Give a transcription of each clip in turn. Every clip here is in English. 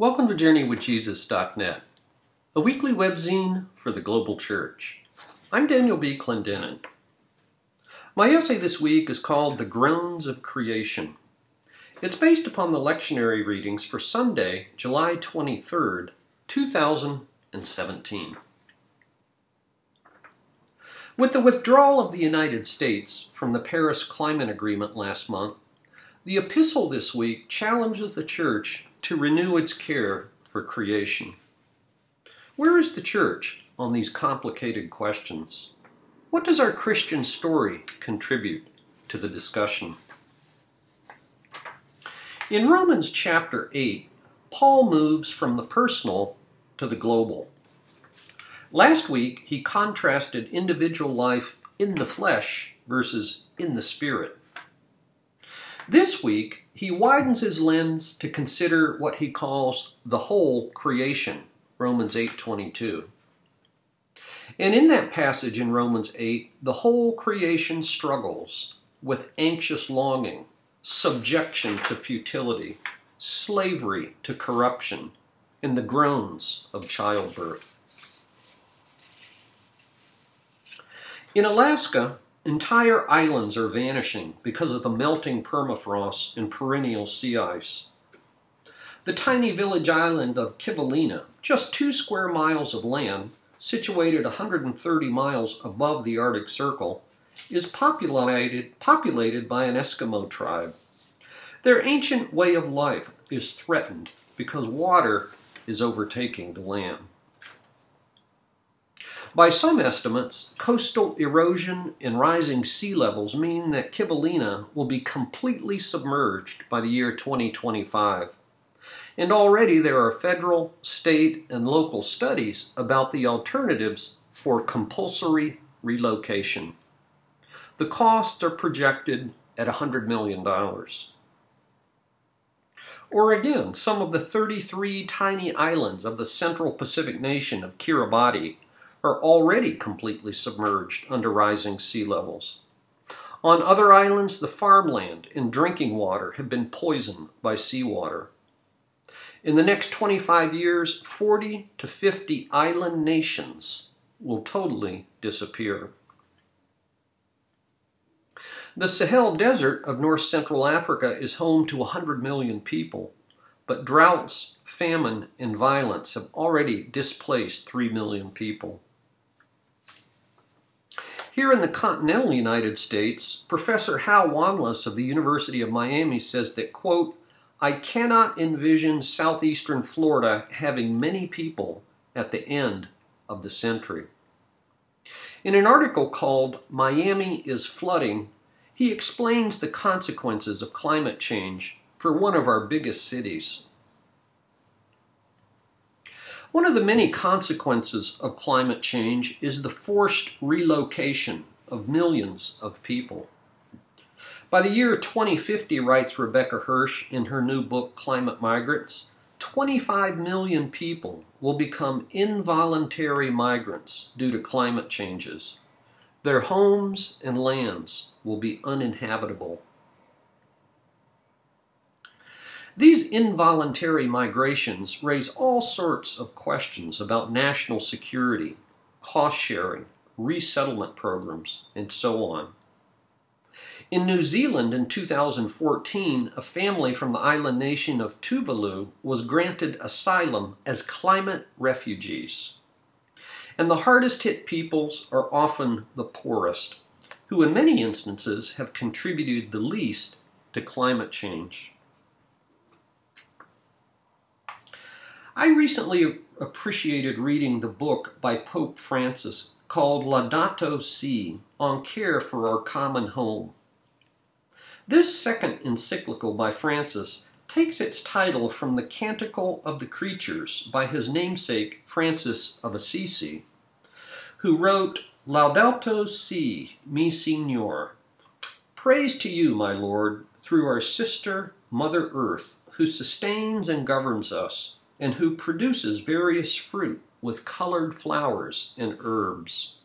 Welcome to JourneyWithJesus.net, a weekly webzine for the global church. I'm Daniel B. Clendenin. My essay this week is called The Groans of Creation. It's based upon the lectionary readings for Sunday, July 23rd, 2017. With the withdrawal of the United States from the Paris Climate Agreement last month, the epistle this week challenges the church to renew its care for creation. Where is the church on these complicated questions? What does our Christian story contribute to the discussion? In Romans chapter 8, Paul moves from the personal to the global. Last week, he contrasted individual life in the flesh versus in the spirit. This week, he widens his lens to consider what he calls the whole creation, Romans 8:22. And in that passage in Romans 8, the whole creation struggles with anxious longing, subjection to futility, slavery to corruption, and the groans of childbirth. In Alaska, Entire islands are vanishing because of the melting permafrost and perennial sea ice. The tiny village island of Kivalina, just two square miles of land, situated 130 miles above the Arctic Circle, is populated, populated by an Eskimo tribe. Their ancient way of life is threatened because water is overtaking the land. By some estimates, coastal erosion and rising sea levels mean that Kivalina will be completely submerged by the year 2025. And already there are federal, state, and local studies about the alternatives for compulsory relocation. The costs are projected at $100 million. Or again, some of the 33 tiny islands of the central Pacific nation of Kiribati are already completely submerged under rising sea levels. On other islands, the farmland and drinking water have been poisoned by seawater. In the next 25 years, 40 to 50 island nations will totally disappear. The Sahel Desert of north central Africa is home to 100 million people, but droughts, famine, and violence have already displaced 3 million people. Here in the continental United States, Professor Hal Wanless of the University of Miami says that, quote, I cannot envision southeastern Florida having many people at the end of the century. In an article called Miami is Flooding, he explains the consequences of climate change for one of our biggest cities. One of the many consequences of climate change is the forced relocation of millions of people. By the year 2050, writes Rebecca Hirsch in her new book Climate Migrants, 25 million people will become involuntary migrants due to climate changes. Their homes and lands will be uninhabitable These involuntary migrations raise all sorts of questions about national security, cost sharing, resettlement programs, and so on. In New Zealand in 2014, a family from the island nation of Tuvalu was granted asylum as climate refugees. And the hardest hit peoples are often the poorest, who in many instances have contributed the least to climate change. I recently appreciated reading the book by Pope Francis called Laudato Si on care for our common home. This second encyclical by Francis takes its title from the Canticle of the Creatures by his namesake Francis of Assisi, who wrote Laudato Si, mi Signor. Praise to you, my Lord, through our sister, Mother Earth, who sustains and governs us and who produces various fruit with colored flowers and herbs.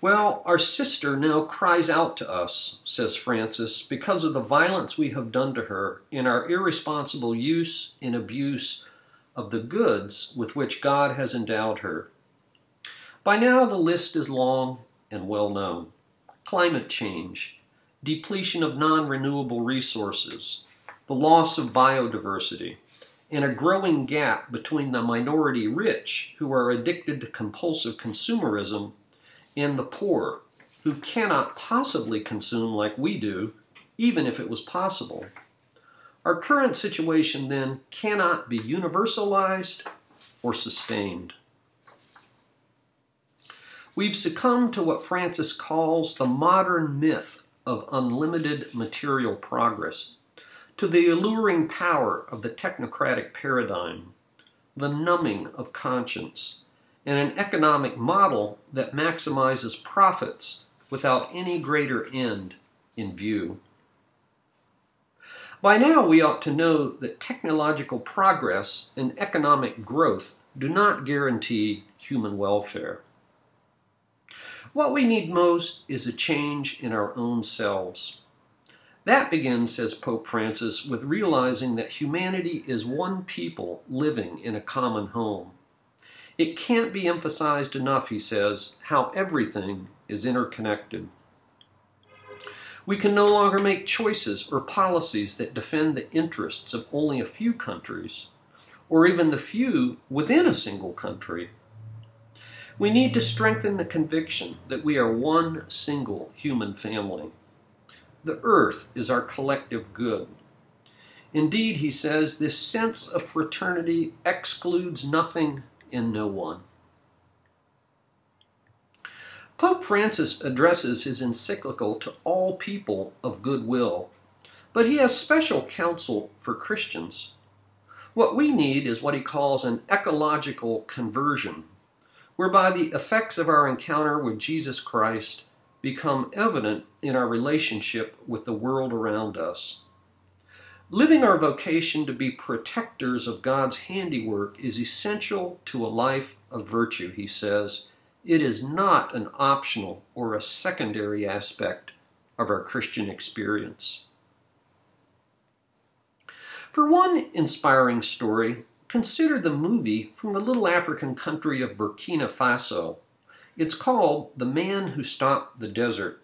Well, our sister now cries out to us, says Francis, because of the violence we have done to her in our irresponsible use and abuse of the goods with which God has endowed her. By now, the list is long and well known climate change, depletion of non renewable resources, the loss of biodiversity, and a growing gap between the minority rich who are addicted to compulsive consumerism and the poor who cannot possibly consume like we do, even if it was possible. Our current situation then cannot be universalized or sustained. We've succumbed to what Francis calls the modern myth of unlimited material progress, to the alluring power of the technocratic paradigm, the numbing of conscience, and an economic model that maximizes profits without any greater end in view. By now, we ought to know that technological progress and economic growth do not guarantee human welfare. What we need most is a change in our own selves. That begins, says Pope Francis, with realizing that humanity is one people living in a common home. It can't be emphasized enough, he says, how everything is interconnected. We can no longer make choices or policies that defend the interests of only a few countries, or even the few within a single country. We need to strengthen the conviction that we are one single human family. The earth is our collective good. Indeed, he says, this sense of fraternity excludes nothing and no one. Pope Francis addresses his encyclical to all people of goodwill, but he has special counsel for Christians. What we need is what he calls an ecological conversion, whereby the effects of our encounter with Jesus Christ become evident in our relationship with the world around us. Living our vocation to be protectors of God's handiwork is essential to a life of virtue, he says. It is not an optional or a secondary aspect of our Christian experience. For one inspiring story, consider the movie from the little African country of Burkina Faso. It's called The Man Who Stopped the Desert.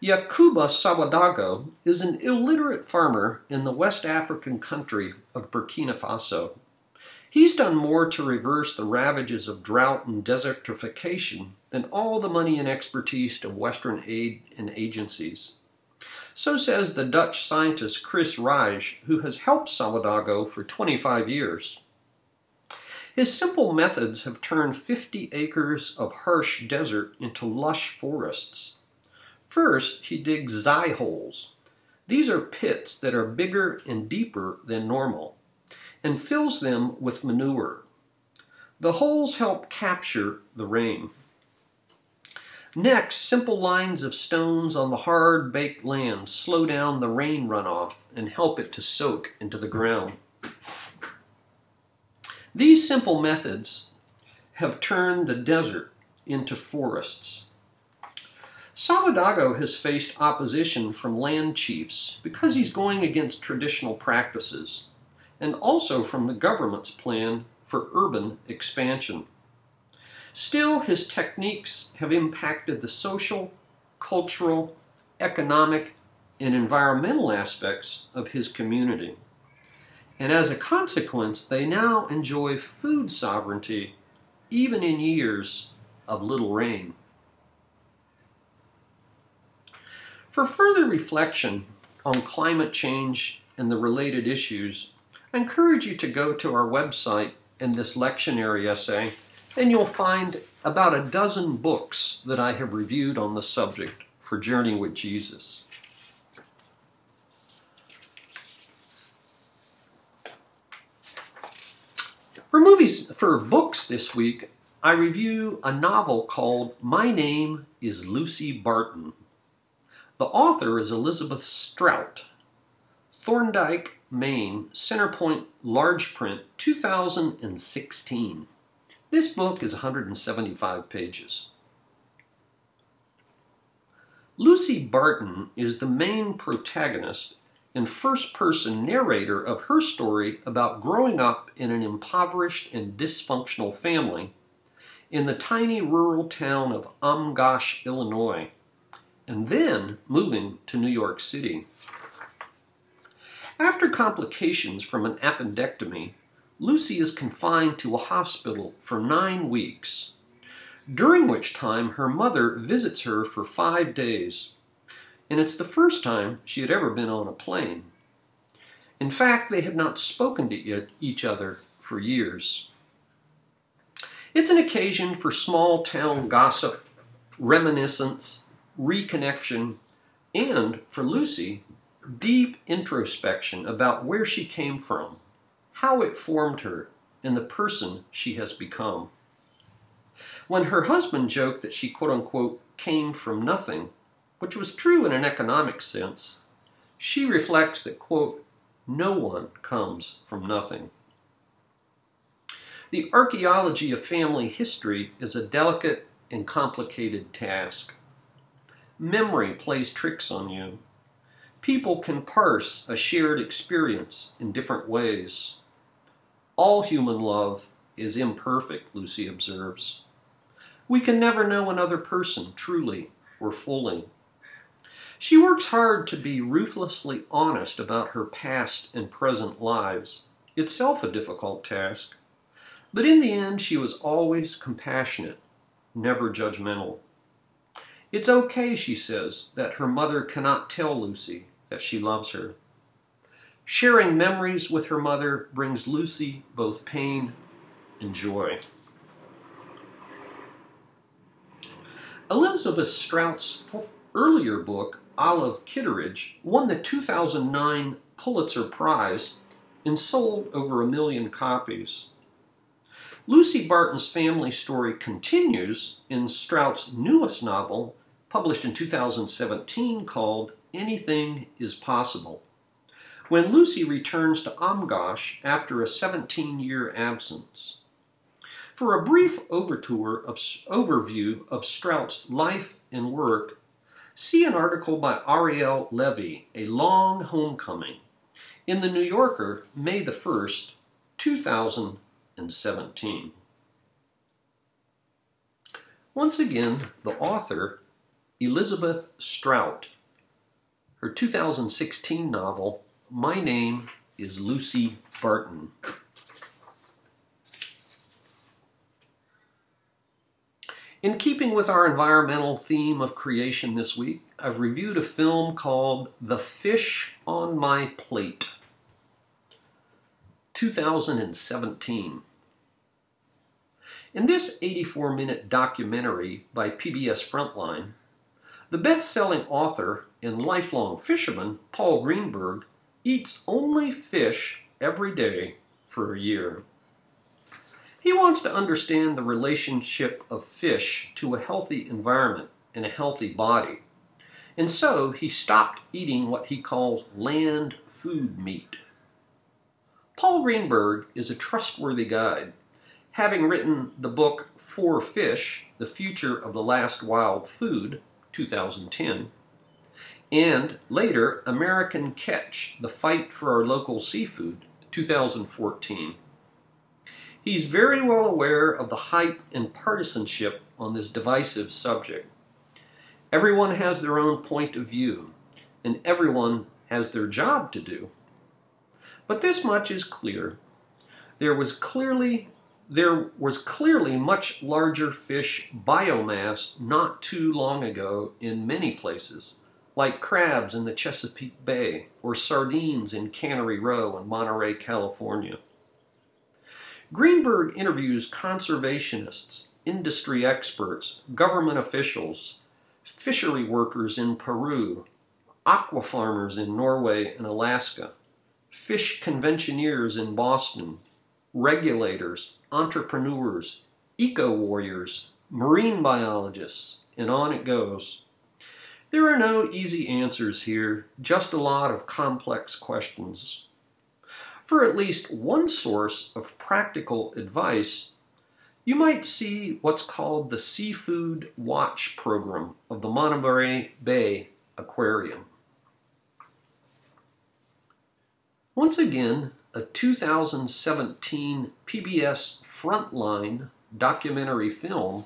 Yacouba Sawadogo is an illiterate farmer in the West African country of Burkina Faso. He's done more to reverse the ravages of drought and desertification than all the money and expertise of Western aid and agencies. So says the Dutch scientist Chris Reij, who has helped Sawadago for 25 years. His simple methods have turned 50 acres of harsh desert into lush forests. First, he digs zai holes. These are pits that are bigger and deeper than normal, and fills them with manure. The holes help capture the rain. Next, simple lines of stones on the hard baked land slow down the rain runoff and help it to soak into the ground. These simple methods have turned the desert into forests. Sawadogo has faced opposition from land chiefs because he's going against traditional practices, and also from the government's plan for urban expansion. Still, his techniques have impacted the social, cultural, economic, and environmental aspects of his community. And as a consequence, they now enjoy food sovereignty even in years of little rain. For further reflection on climate change and the related issues, I encourage you to go to our website in this lectionary essay, and you'll find about a dozen books that I have reviewed on the subject for Journey with Jesus. For movies, for books this week, I review a novel called My Name is Lucy Barton the author is Elizabeth Strout. Thorndike, Maine, Centerpoint Large Print, 2016. This book is 175 pages. Lucy Barton is the main protagonist and first person narrator of her story about growing up in an impoverished and dysfunctional family in the tiny rural town of Amgash, Illinois, and then moving to New York City. After complications from an appendectomy, Lucy is confined to a hospital for nine weeks, during which time her mother visits her for five days and it's the first time she had ever been on a plane. In fact, they had not spoken to each other for years. It's an occasion for small town gossip, reminiscence, reconnection, and, for Lucy, deep introspection about where she came from, how it formed her, and the person she has become. When her husband joked that she quote unquote came from nothing, which was true in an economic sense, she reflects that, quote, no one comes from nothing. The archaeology of family history is a delicate and complicated task. Memory plays tricks on you. People can parse a shared experience in different ways. All human love is imperfect, Lucy observes. We can never know another person truly or fully. She works hard to be ruthlessly honest about her past and present lives, itself a difficult task. But in the end, she was always compassionate, never judgmental. It's okay, she says, that her mother cannot tell Lucy that she loves her. Sharing memories with her mother brings Lucy both pain and joy. Elizabeth Strout's earlier book, Olive Kitteridge won the 2009 Pulitzer Prize and sold over a million copies. Lucy Barton's family story continues in Strout's newest novel, published in 2017, called Anything is Possible. When Lucy returns to Amgash after a 17 year absence. For a brief overture of, overview of Strout's life and work, See an article by Ariel Levy, A Long Homecoming, in the New Yorker, May the 1st, 2017. Once again, the author, Elizabeth Strout, her 2016 novel, My Name is Lucy Barton. In keeping with our environmental theme of creation this week, I've reviewed a film called The Fish on My Plate, 2017. In this 84 minute documentary by PBS Frontline, the best selling author and lifelong fisherman, Paul Greenberg, eats only fish every day for a year. He wants to understand the relationship of fish to a healthy environment and a healthy body. And so he stopped eating what he calls land food meat. Paul Greenberg is a trustworthy guide, having written the book Four Fish The Future of the Last Wild Food, 2010, and later American Catch The Fight for Our Local Seafood, 2014. He's very well aware of the hype and partisanship on this divisive subject. Everyone has their own point of view, and everyone has their job to do. But this much is clear. There was clearly there was clearly much larger fish biomass not too long ago in many places, like crabs in the Chesapeake Bay or sardines in Cannery Row in Monterey, California. Greenberg interviews conservationists, industry experts, government officials, fishery workers in Peru, aqua farmers in Norway and Alaska, fish conventioneers in Boston, regulators, entrepreneurs, eco warriors, marine biologists, and on it goes. There are no easy answers here, just a lot of complex questions. For at least one source of practical advice, you might see what's called the Seafood Watch Program of the Monterey Bay Aquarium. Once again, a 2017 PBS Frontline documentary film,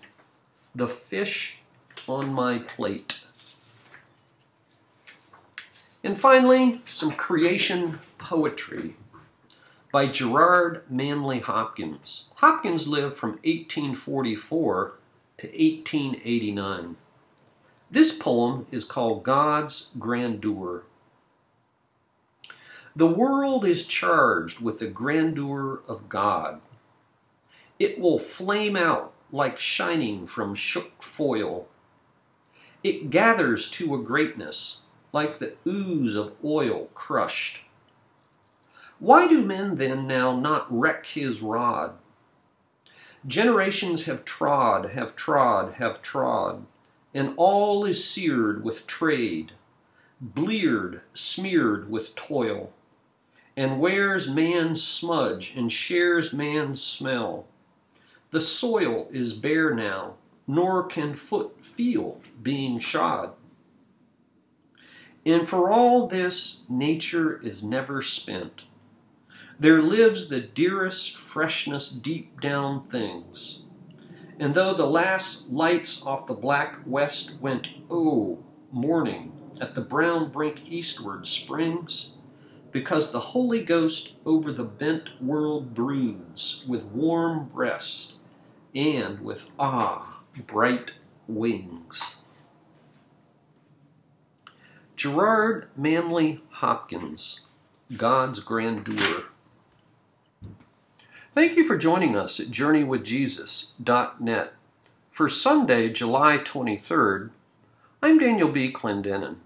The Fish on My Plate. And finally, some creation poetry by Gerard Manley Hopkins. Hopkins lived from 1844 to 1889. This poem is called God's Grandeur. The world is charged with the grandeur of God. It will flame out like shining from shook foil. It gathers to a greatness like the ooze of oil crushed. Why do men then now not reck his rod? Generations have trod, have trod, have trod, and all is seared with trade, bleared, smeared with toil, and wears man's smudge and shares man's smell. The soil is bare now, nor can foot feel being shod. And for all this, nature is never spent. There lives the dearest freshness deep down things. And though the last lights off the black west went, oh, morning, at the brown brink eastward springs, because the Holy Ghost over the bent world broods with warm breast and with ah, bright wings. Gerard Manley Hopkins, God's Grandeur. Thank you for joining us at JourneyWithJesus.net. For Sunday, July 23rd, I'm Daniel B. Clendenin.